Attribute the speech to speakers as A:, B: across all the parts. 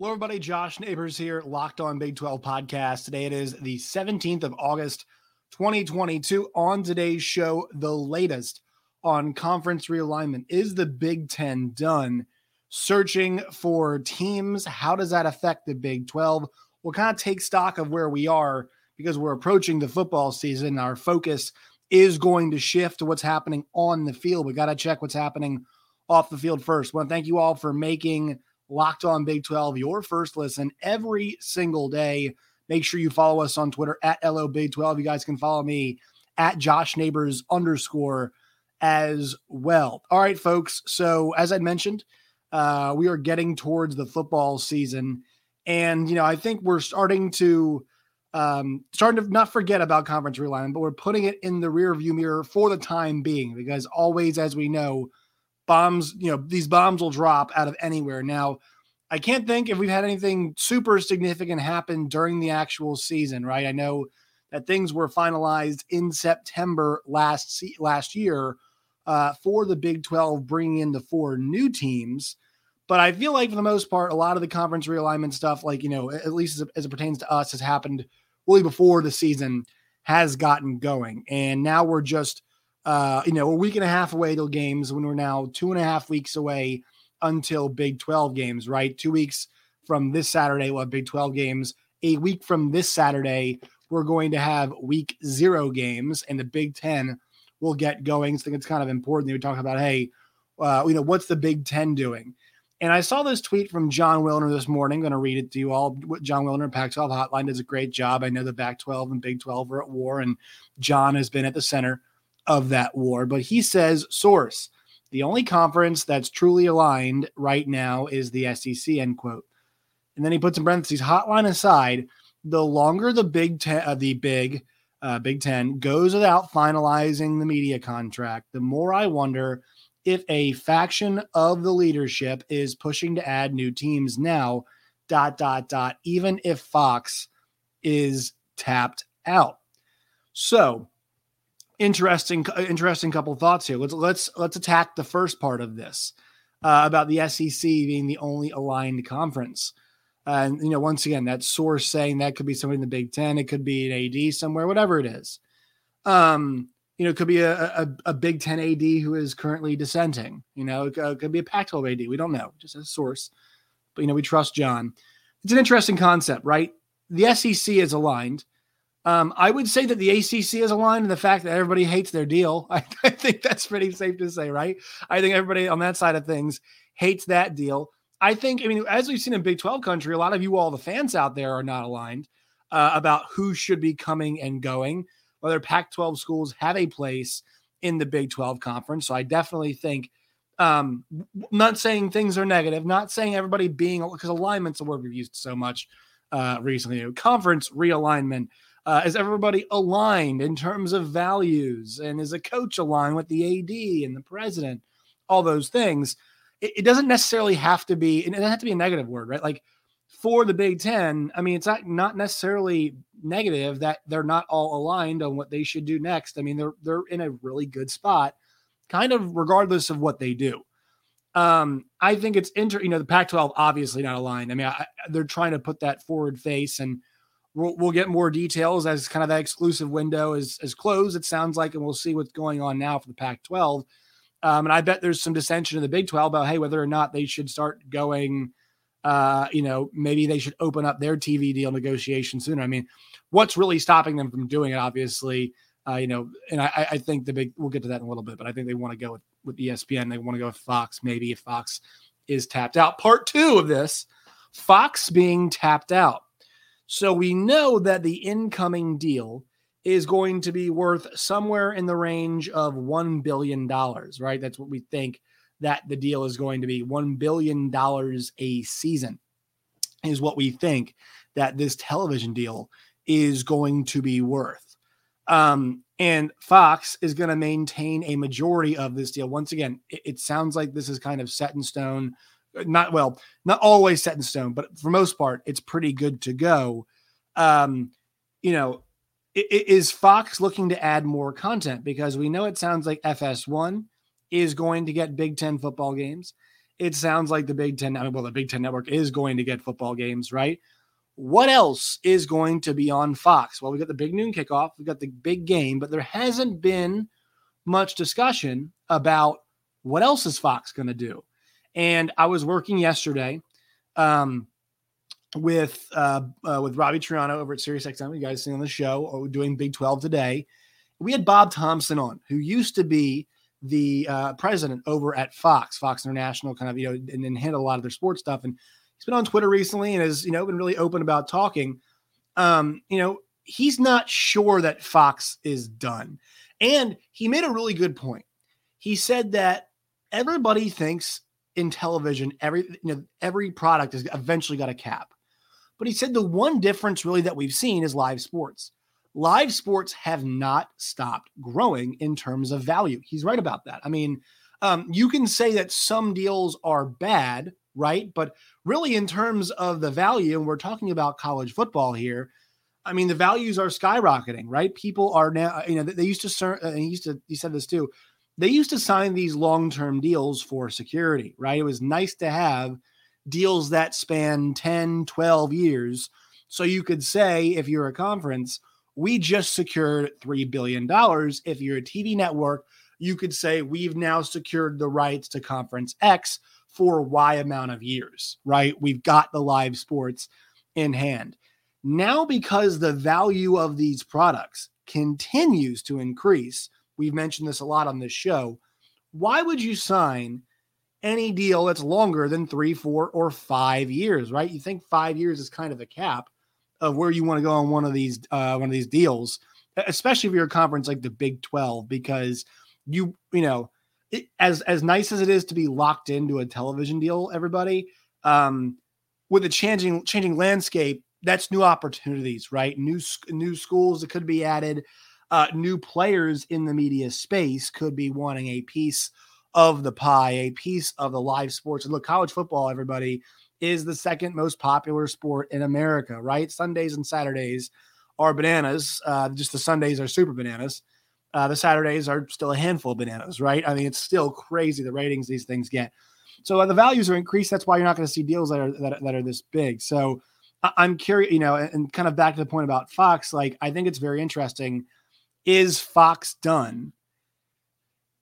A: Hello, everybody. Josh Neighbors here, Locked On Big 12 podcast. Today it is the 17th of August, 2022. On today's show, the latest on conference realignment. Is the Big Ten done? Searching for teams. How does that affect the Big 12? We'll kind of take stock of where we are because we're approaching the football season. Our focus is going to shift to what's happening on the field. We got to check what's happening off the field first. Want to thank you all for making Locked On Big 12, your first listen every single day. Make sure you follow us on Twitter at LO Big 12. You guys can follow me at Josh Neighbors underscore as well. All right, folks. So, as I mentioned, uh, we are getting towards the football season. And, you know, I think we're starting to um, starting to not forget about conference realignment, but we're putting it in the rear view mirror for the time being because always, as we know, bombs, you know, these bombs will drop out of anywhere. Now, I can't think if we've had anything super significant happen during the actual season, right? I know that things were finalized in September last last year uh, for the Big 12, bringing in the four new teams. But I feel like for the most part, a lot of the conference realignment stuff, like you know, at least as, as it pertains to us, has happened really before the season has gotten going, and now we're just uh, you know, a week and a half away till games when we're now two and a half weeks away until Big 12 games, right? Two weeks from this Saturday, we'll have Big 12 games. A week from this Saturday, we're going to have week zero games, and the Big 10 will get going. So I think it's kind of important that we talk about, hey, uh, you know, what's the Big 10 doing? And I saw this tweet from Jon Wilner this morning. I'm going to read it to you all. Jon Wilner, Pac 12 Hotline, does a great job. I know the Pac 12 and Big 12 are at war, and Jon has been at the center of that war. But he says, source, the only conference that's truly aligned right now is the SEC, end quote. And then he puts in parentheses, hotline aside, the longer the Big Ten, uh, the big uh, Big Ten goes without finalizing the media contract, the more I wonder if a faction of the leadership is pushing to add new teams now, dot, dot, dot, even if Fox is tapped out. So interesting interesting couple thoughts here. Let's let's let's attack the first part of this uh, about the SEC being the only aligned conference. And you know, once again, that source saying that could be somebody in the Big Ten, it could be an AD somewhere, whatever it is. Um, you know, it could be a, a, a Big Ten AD who is currently dissenting. You know, it, it could be a Pac-12 AD. We don't know, just a source. But you know, we trust Jon. It's an interesting concept, right? The SEC is aligned. Um, I would say that the ACC is aligned in the fact that everybody hates their deal. I, I, think that's pretty safe to say, right? I think everybody on that side of things hates that deal. I think, I mean, as we've seen in Big 12 country, a lot of you, all the fans out there, are not aligned uh, about who should be coming and going, whether Pac 12 schools have a place in the Big 12 conference. So I definitely think, um, not saying things are negative, not saying everybody being, because alignment's a word we've used so much uh, recently, conference realignment uh, is everybody aligned in terms of values? And is a coach aligned with the AD and the president? All those things. It, it doesn't necessarily have to be, and it doesn't have to be a negative word, right? Like for the Big Ten, I mean, it's not not necessarily negative that they're not all aligned on what they should do next. I mean, they're they're in a really good spot, kind of regardless of what they do. Um, I think it's inter, you know, the Pac-12 obviously not aligned. I mean, I, they're trying to put that forward face and We'll, we'll get more details as kind of that exclusive window is, is closed. It sounds like, and we'll see what's going on now for the Pac 12. Um, and I bet there's some dissension in the Big 12 about, hey, whether or not they should start going, uh, you know, maybe they should open up their TV deal negotiation sooner. I mean, what's really stopping them from doing it, obviously, uh, you know, and I, I think the big, we'll get to that in a little bit, but I think they want to go with, with ESPN. They want to go with Fox, maybe if Fox is tapped out. Part two of this Fox being tapped out. So we know that the incoming deal is going to be worth somewhere in the range of $1 billion, right? That's what we think that the deal is going to be $1 billion a season, is what we think that this television deal is going to be worth. Um, and Fox is going to maintain a majority of this deal. Once again, it, it sounds like this is kind of set in stone not well, not always set in stone, but for most part, it's pretty good to go. Um, you know, is Fox looking to add more content? Because we know it sounds like FS1 is going to get Big Ten football games. it sounds like the Big Ten, I mean, well, the Big Ten network is going to get football games, right? What else is going to be on Fox? Well, we got the big noon kickoff, we got the big game, but there hasn't been much discussion about what else is Fox going to do. And I was working yesterday um, with uh, uh, with Robbie Triano over at SiriusXM. You guys seen on the show, oh, doing Big 12 today. We had Bob Thompson on, who used to be the uh, president over at Fox, Fox International, kind of, you know, and, and handle a lot of their sports stuff. And he's been on Twitter recently and has, you know, been really open about talking. Um, you know, he's not sure that Fox is done. And he made a really good point. He said that everybody thinks in television, every you know, every product has eventually got a cap. But he said the one difference really that we've seen is live sports live sports have not stopped growing in terms of value. He's right about that. I mean, um, you can say that some deals are bad, right? But really, in terms of the value, and we're talking about college football here. I mean, the values are skyrocketing, right? People are now, you know, they used to, uh, he used to, he said this too. They used to sign these long term deals for security, right? It was nice to have deals that span 10, 12 years. So you could say, if you're a conference, we just secured $3 billion. If you're a TV network, you could say we've now secured the rights to Conference X for Y amount of years, right? We've got the live sports in hand. Now, because the value of these products continues to increase, we've mentioned this a lot on this show. Why would you sign any deal that's longer than three, four, or five years, right? You think five years is kind of a cap of where you want to go on one of these uh, one of these deals, especially if you're a conference like the Big Twelve, because you you know it, as as nice as it is to be locked into a television deal, everybody um, with the changing changing landscape, that's new opportunities, right? New new schools that could be added, uh, new players in the media space could be wanting a piece of the pie, a piece of the live sports. And look, college football, everybody is the second most popular sport in America, right? Sundays and Saturdays are bananas. Uh, just the Sundays are super bananas. Uh, the Saturdays are still a handful of bananas, right? I mean, it's still crazy the ratings these things get. So uh, the values are increased. That's why you're not going to see deals that are that, that are this big. So I- I'm curious, you know, and, and kind of back to the point about Fox. Like, I think it's very interesting. Is Fox done?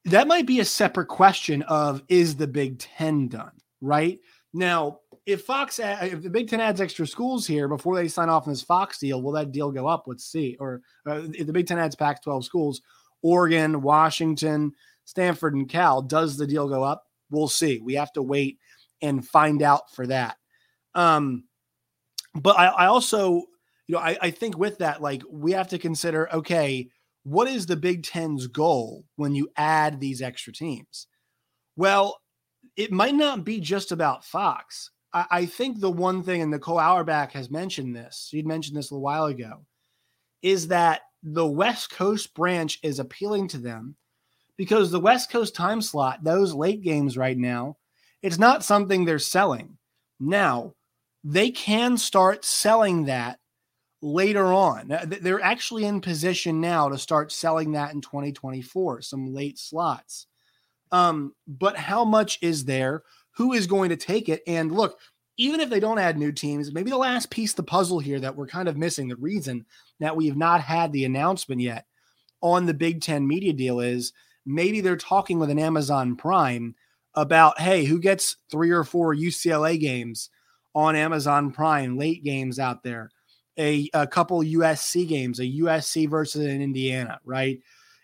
A: That might be a separate question of is the Big Ten done, right? Now, if Fox, if the Big Ten adds extra schools here before they sign off on this Fox deal, will that deal go up? Let's see. Or uh, if the Big Ten adds Pac 12 schools, Oregon, Washington, Stanford, and Cal, does the deal go up? We'll see. We have to wait and find out for that. Um, but I, I also, you know, I, I think with that, like, we have to consider okay, what is the Big Ten's goal when you add these extra teams? Well, it might not be just about Fox. I, I think the one thing, and Nicole Auerbach has mentioned this, she'd mentioned this a little while ago, is that the West Coast branch is appealing to them because the West Coast time slot, those late games right now, it's not something they're selling. Now, they can start selling that later on. They're actually in position now to start selling that in 2024, some late slots. Um, but how much is there? who is going to take it. And look, even if they don't add new teams, maybe the last piece of the puzzle here that we're kind of missing, the reason that we have not had the announcement yet on the Big Ten media deal is maybe they're talking with an Amazon Prime about, hey, who gets three or four UCLA games on Amazon Prime, late games out there, a, a couple USC games, a USC versus an Indiana, right?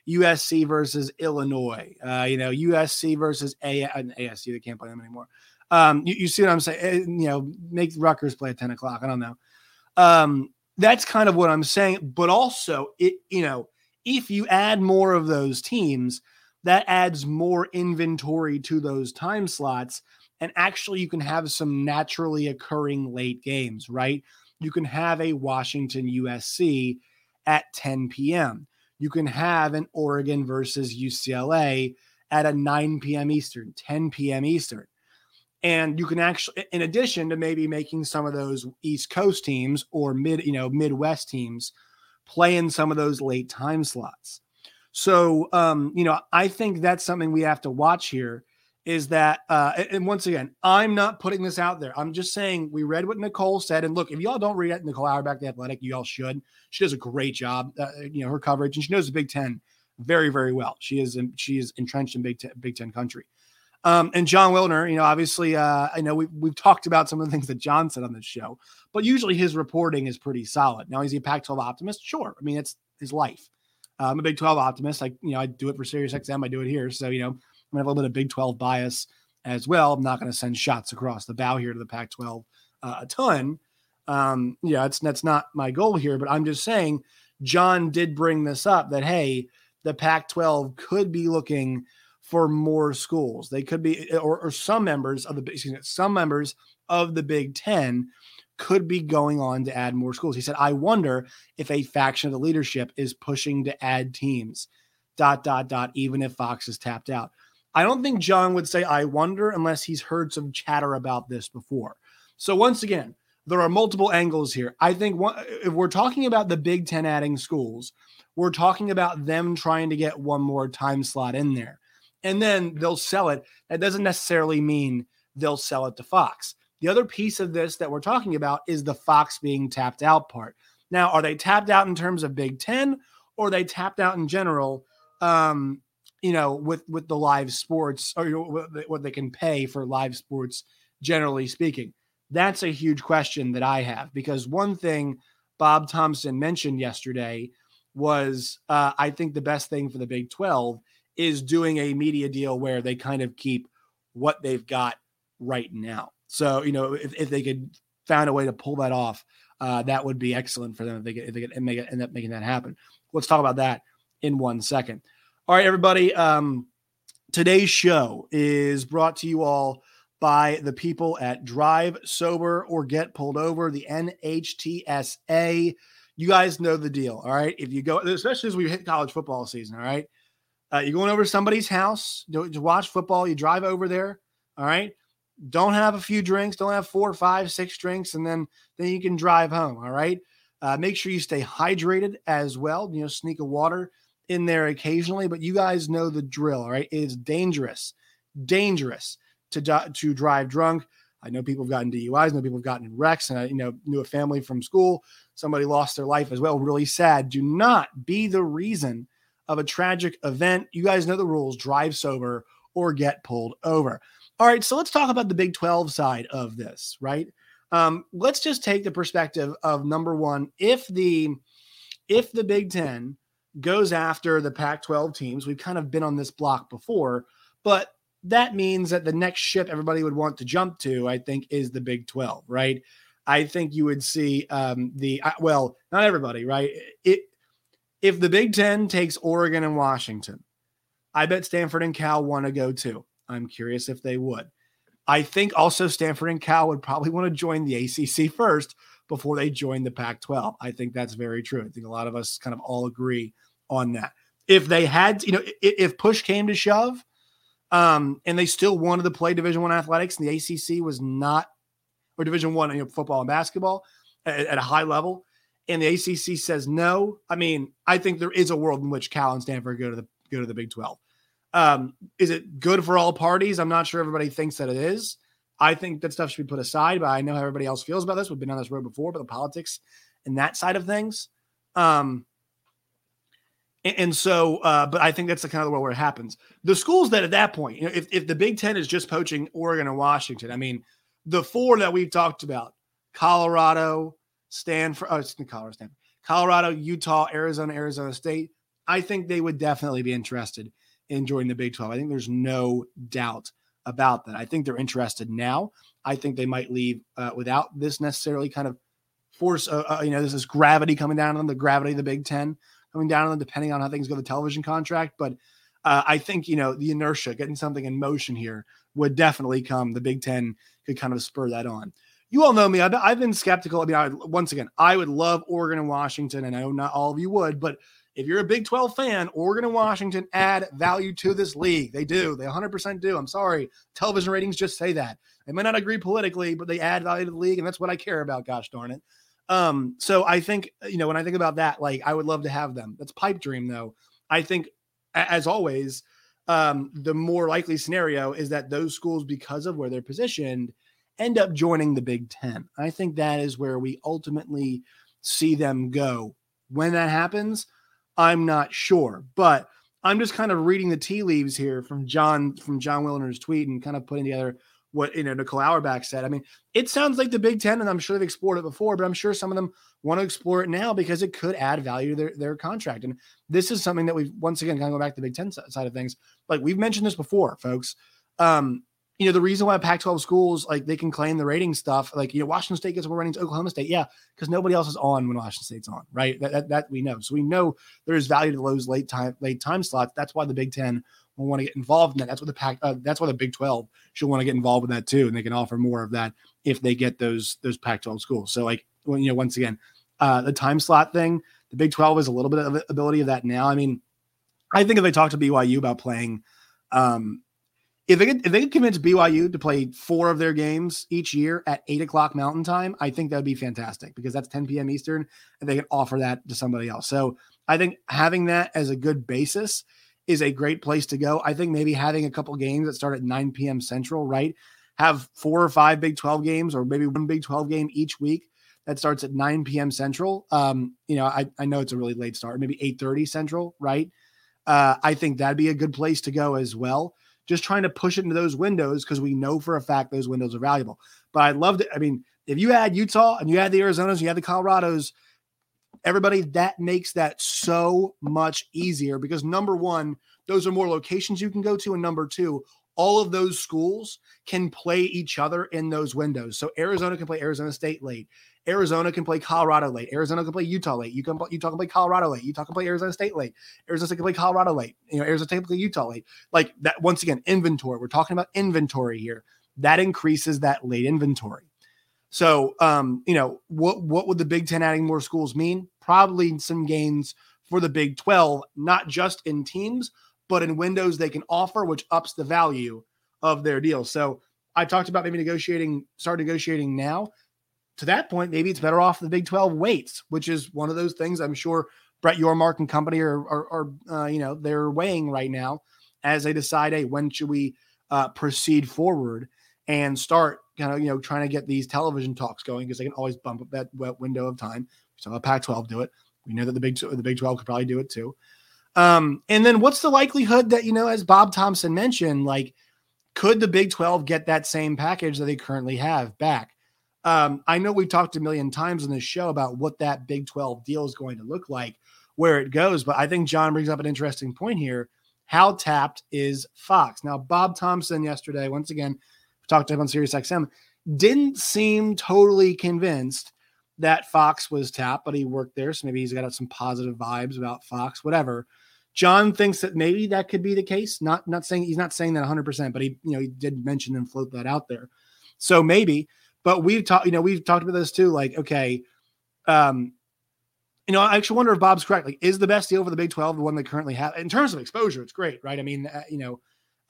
A: USC versus Illinois, uh, you know, USC versus A- ASU. They can't play them anymore. Um, you, you, see what I'm saying? Eh, you know, make Rutgers play at 10 o'clock. I don't know. Um, that's kind of what I'm saying. But also, it, you know, if you add more of those teams, that adds more inventory to those time slots. And actually, you can have some naturally occurring late games, right? You can have a Washington USC at 10 p.m you can have an Oregon versus UCLA at a 9 p.m. Eastern, 10 p.m. Eastern. And you can actually, in addition to maybe making some of those East Coast teams or mid, you know, Midwest teams play in some of those late time slots. So, um, you know, I think that's something we have to watch here is that, uh, and once again, I'm not putting this out there. I'm just saying we read what Nicole said. And look, if y'all don't read it, Nicole Auerbach, the athletic, you all should. She does a great job, uh, you know, her coverage, and she knows the Big Ten very, very well. She is in, she is entrenched in Big Ten, Big Ten country. Um, and Jon Wilner, you know, obviously, uh, I know we've, we've talked about some of the things that Jon said on this show, but usually his reporting is pretty solid. Now, is he a Pac 12 optimist? Sure. I mean, it's his life. Uh, I'm a Big 12 optimist. like you know, I do it for Sirius XM. I do it here. So, you know, I'm gonna have a little bit of Big 12 bias as well. I'm not going to send shots across the bow here to the Pac 12 uh, a ton. Um, yeah, it's that's not my goal here, but I'm just saying Jon did bring this up that hey, the Pac 12 could be looking for more schools. They could be, or, or some members of the, me, some members of the Big Ten could be going on to add more schools. He said, I wonder if a faction of the leadership is pushing to add teams, dot, dot, dot, even if Fox is tapped out. I don't think Jon would say, I wonder, unless he's heard some chatter about this before. So, once again, there are multiple angles here. I think one, if we're talking about the Big Ten adding schools, we're talking about them trying to get one more time slot in there. And then they'll sell it. That doesn't necessarily mean they'll sell it to Fox. The other piece of this that we're talking about is the Fox being tapped out part. Now, are they tapped out in terms of Big Ten or they tapped out in general? Um, you know, with with the live sports or you know, what they can pay for live sports, generally speaking. That's a huge question that I have because one thing Bob Thompson mentioned yesterday was uh, I think the best thing for the Big 12 is doing a media deal where they kind of keep what they've got right now. So, you know, if, if they could find a way to pull that off, uh, that would be excellent for them if they could, if they could make it, end up making that happen. Let's talk about that in one second. All right, everybody. Um, today's show is brought to you all by the people at Drive Sober or Get Pulled Over, the NHTSA. You guys know the deal. All right. If you go, especially as we hit college football season, all right. Uh, you're going over to somebody's house to, watch football. You drive over there. All right. Don't have a few drinks. Don't have four, five, six drinks, and then then you can drive home. All right. Uh, make sure you stay hydrated as well. You know, sneak a water in there occasionally, but you guys know the drill. Right. It is dangerous, dangerous to, to drive drunk. I know people have gotten DUIs, I know people have gotten wrecks, and I you know knew a family from school, somebody lost their life as well. Really sad. Do not be the reason of a tragic event. You guys know the rules: drive sober or get pulled over. All right, so let's talk about the Big 12 side of this, right? Um, let's just take the perspective of number one: if the if the Big Ten goes after the Pac 12 teams. We've kind of been on this block before, but that means that the next ship everybody would want to jump to, I think, is the Big 12, right? I think you would see um, the, well, not everybody, right? It, if the Big 10 takes Oregon and Washington, I bet Stanford and Cal want to go too. I'm curious if they would. I think also Stanford and Cal would probably want to join the ACC first before they join the Pac 12. I think that's very true. I think a lot of us kind of all agree on that. If they had, you know, if push came to shove, um, and they still wanted to play Division One athletics, and the ACC was not, or Division One you know, football and basketball at, at, a high level, and the ACC says no. I mean, I think there is a world in which Cal and Stanford go to the go to the Big Twelve. Um, is it good for all parties? I'm not sure everybody thinks that it is. I think that stuff should be put aside, but I know how everybody else feels about this. We've been on this road before, but the politics and that side of things. Um, and, so, uh, but I think that's the kind of the world where it happens. The schools that at that point, you know, if, if the Big Ten is just poaching Oregon and Washington, I mean, the four that we've talked about, Colorado, Stanford, oh, it's Colorado, Stanford, Colorado, Utah, Arizona, Arizona State, I think they would definitely be interested in joining the Big 12. I think there's no doubt about that. I think they're interested now. I think they might leave uh, without this necessarily kind of force, uh, uh, you know, this is gravity coming down on them, the gravity of the Big Ten coming down on them, depending on how things go, the television contract. But uh, I think, you know, the inertia, getting something in motion here would definitely come. The Big Ten could kind of spur that on. You all know me. I've, I've been skeptical. I mean, I, once again, I would love Oregon and Washington, and I know not all of you would, but if you're a Big 12 fan, Oregon and Washington add value to this league. They do. They 100% do. I'm sorry. Television ratings just say that. They might not agree politically, but they add value to the league, and that's what I care about. Gosh darn it. Um, so I think, you know, when I think about that, like I would love to have them. That's pipe dream though. I think as always, um, the more likely scenario is that those schools, because of where they're positioned, end up joining the Big Ten. I think that is where we ultimately see them go. When that happens, I'm not sure, but I'm just kind of reading the tea leaves here from Jon from Jon Wilner's tweet and kind of putting together what you know Nicole Auerbach said. I mean, it sounds like the Big Ten, and I'm sure they've explored it before, but I'm sure some of them want to explore it now because it could add value to their, their contract. And this is something that we've once again kind of go back to the Big Ten side of things. Like we've mentioned this before, folks. Um, you know, the reason why Pac-12 schools like they can claim the rating stuff, like you know, Washington State gets more ratings, Oklahoma State, yeah, because nobody else is on when Washington State's on, right? That, that, that we know. So we know there's value to those late time late time slots. That's why the Big Ten will want to get involved in that. That's what the pack. Uh, that's why the Big Twelve should want to get involved with that too, and they can offer more of that if they get those those Pac-12 schools. So like, you know, once again, uh, the time slot thing, the Big Twelve has a little bit of ability of that now. I mean, I think if they talk to BYU about playing, um, if they could, if they could convince BYU to play four of their games each year at eight o'clock Mountain Time, I think that would be fantastic because that's 10 p.m. Eastern, and they can offer that to somebody else. So I think having that as a good basis is a great place to go. I think maybe having a couple games that start at 9 p.m. Central, right? Have four or five Big 12 games, or maybe one Big 12 game each week that starts at 9 p.m. Central. Um, you know, I, I know it's a really late start, maybe 8:30 Central, right? Uh, I think that'd be a good place to go as well. Just trying to push it into those windows because we know for a fact those windows are valuable. But I loved it. I mean, if you add Utah and you add the Arizonas, you add the Colorados, everybody, that makes that so much easier because number one, those are more locations you can go to. And number two, all of those schools can play each other in those windows. So Arizona can play Arizona State late. Arizona can play Colorado late. Arizona can play Utah late. You can Utah can play Colorado late. Utah can play Arizona State late. Arizona State can play Colorado late. You know, Arizona State can play Utah late. Like that. Once again, inventory. We're talking about inventory here. That increases that late inventory. So, um, you know, what what would the Big Ten adding more schools mean? Probably some gains for the Big Twelve, not just in teams, but in windows they can offer, which ups the value of their deal. So, I talked about maybe negotiating, start negotiating now. To that point, maybe it's better off the Big Twelve waits, which is one of those things I'm sure Brett Yormark and company are, are, are uh, you know, they're weighing right now as they decide, hey, when should we uh, proceed forward and start kind of you know trying to get these television talks going because they can always bump up that window of time. We saw Pac-12 do it. We know that the Big the Big 12 could probably do it too. Um, and then what's the likelihood that you know, as Bob Thompson mentioned, like could the Big 12 get that same package that they currently have back? Um, I know we've talked a million times on this show about what that Big 12 deal is going to look like, where it goes, but I think Jon brings up an interesting point here. How tapped is Fox? Now, Bob Thompson yesterday, once again, talked to him on Sirius XM, didn't seem totally convinced that Fox was tapped, but he worked there. So maybe he's got some positive vibes about Fox, whatever. Jon thinks that maybe that could be the case. Not not saying he's not saying that 100%, but he you know he did mention and float that out there. So maybe, but we've talked you know we've talked about this too like okay um you know, I actually wonder if Bob's correct. Like, is the best deal for the Big 12 the one they currently have? In terms of exposure, it's great, right? I mean, uh, you know,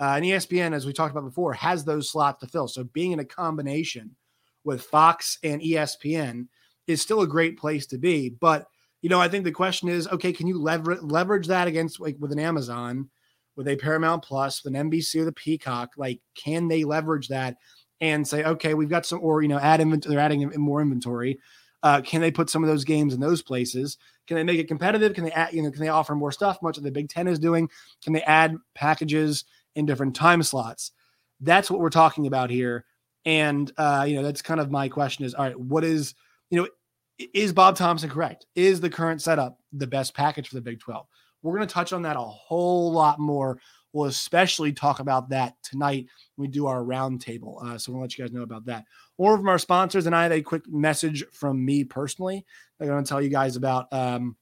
A: uh, and ESPN, as we talked about before, has those slots to fill. So being in a combination with Fox and ESPN is still a great place to be. But you know, I think the question is, okay, can you lever- leverage that against like with an Amazon, with a Paramount Plus, with an NBC or the Peacock? Like, can they leverage that and say, okay, we've got some, or you know, add inventory, they're adding more inventory. Uh, can they put some of those games in those places? Can they make it competitive? Can they add, you know, can they offer more stuff, much of the Big Ten is doing? Can they add packages? in different time slots. That's what we're talking about here. And uh, you know, that's kind of my question is all right, what is, you know, is Bob Thompson correct? Is the current setup the best package for the Big 12? We're going to touch on that a whole lot more. We'll especially talk about that tonight when we do our roundtable. Uh, so we'll let you guys know about that. Or from our sponsors, and I have a quick message from me personally. I'm going to tell you guys about um,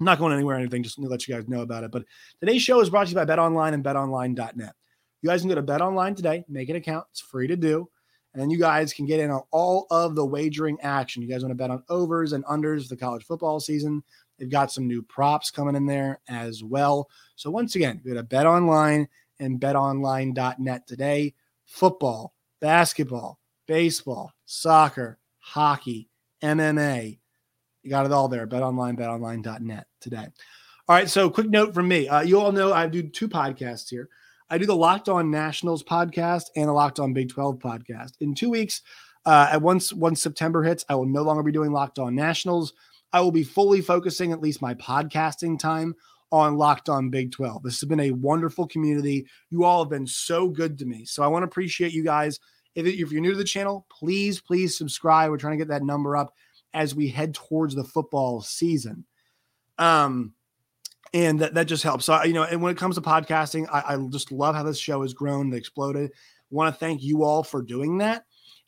A: I'm not going anywhere or anything, just to let you guys know about it. But today's show is brought to you by BetOnline and BetOnline.net. You guys can go to BetOnline today, make an account. It's free to do. And you guys can get in on all of the wagering action. You guys want to bet on overs and unders the college football season. They've got some new props coming in there as well. So once again, go to BetOnline and BetOnline.net today. Football, basketball, baseball, soccer, hockey, MMA, you got it all there. Bet online, betonline.net today. All right. So, quick note from me. Uh, you all know I do two podcasts here. I do the Locked On Nationals podcast and the Locked On Big 12 podcast. In two weeks, uh, at once once September hits, I will no longer be doing Locked On Nationals. I will be fully focusing at least my podcasting time on Locked On Big 12. This has been a wonderful community. You all have been so good to me. So I want to appreciate you guys. If, if you're new to the channel, please, please subscribe. We're trying to get that number up as we head towards the football season. Um, and that, that just helps. So, you know, and when it comes to podcasting, I, I just love how this show has grown and exploded. Want to thank you all for doing that.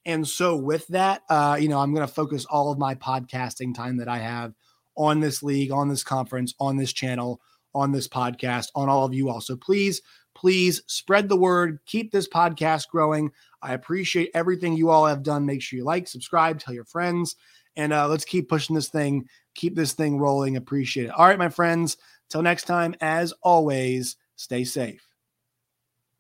A: And so, with that, uh, you know, I'm going to focus all of my podcasting time that I have on this league, on this conference, on this channel, on this podcast, on all of you all. So, please, please spread the word, keep this podcast growing. I appreciate everything you all have done. Make sure you like, subscribe, tell your friends, and uh, let's keep pushing this thing, keep this thing rolling. Appreciate it. All right, my friends. Till next time, as always, stay safe.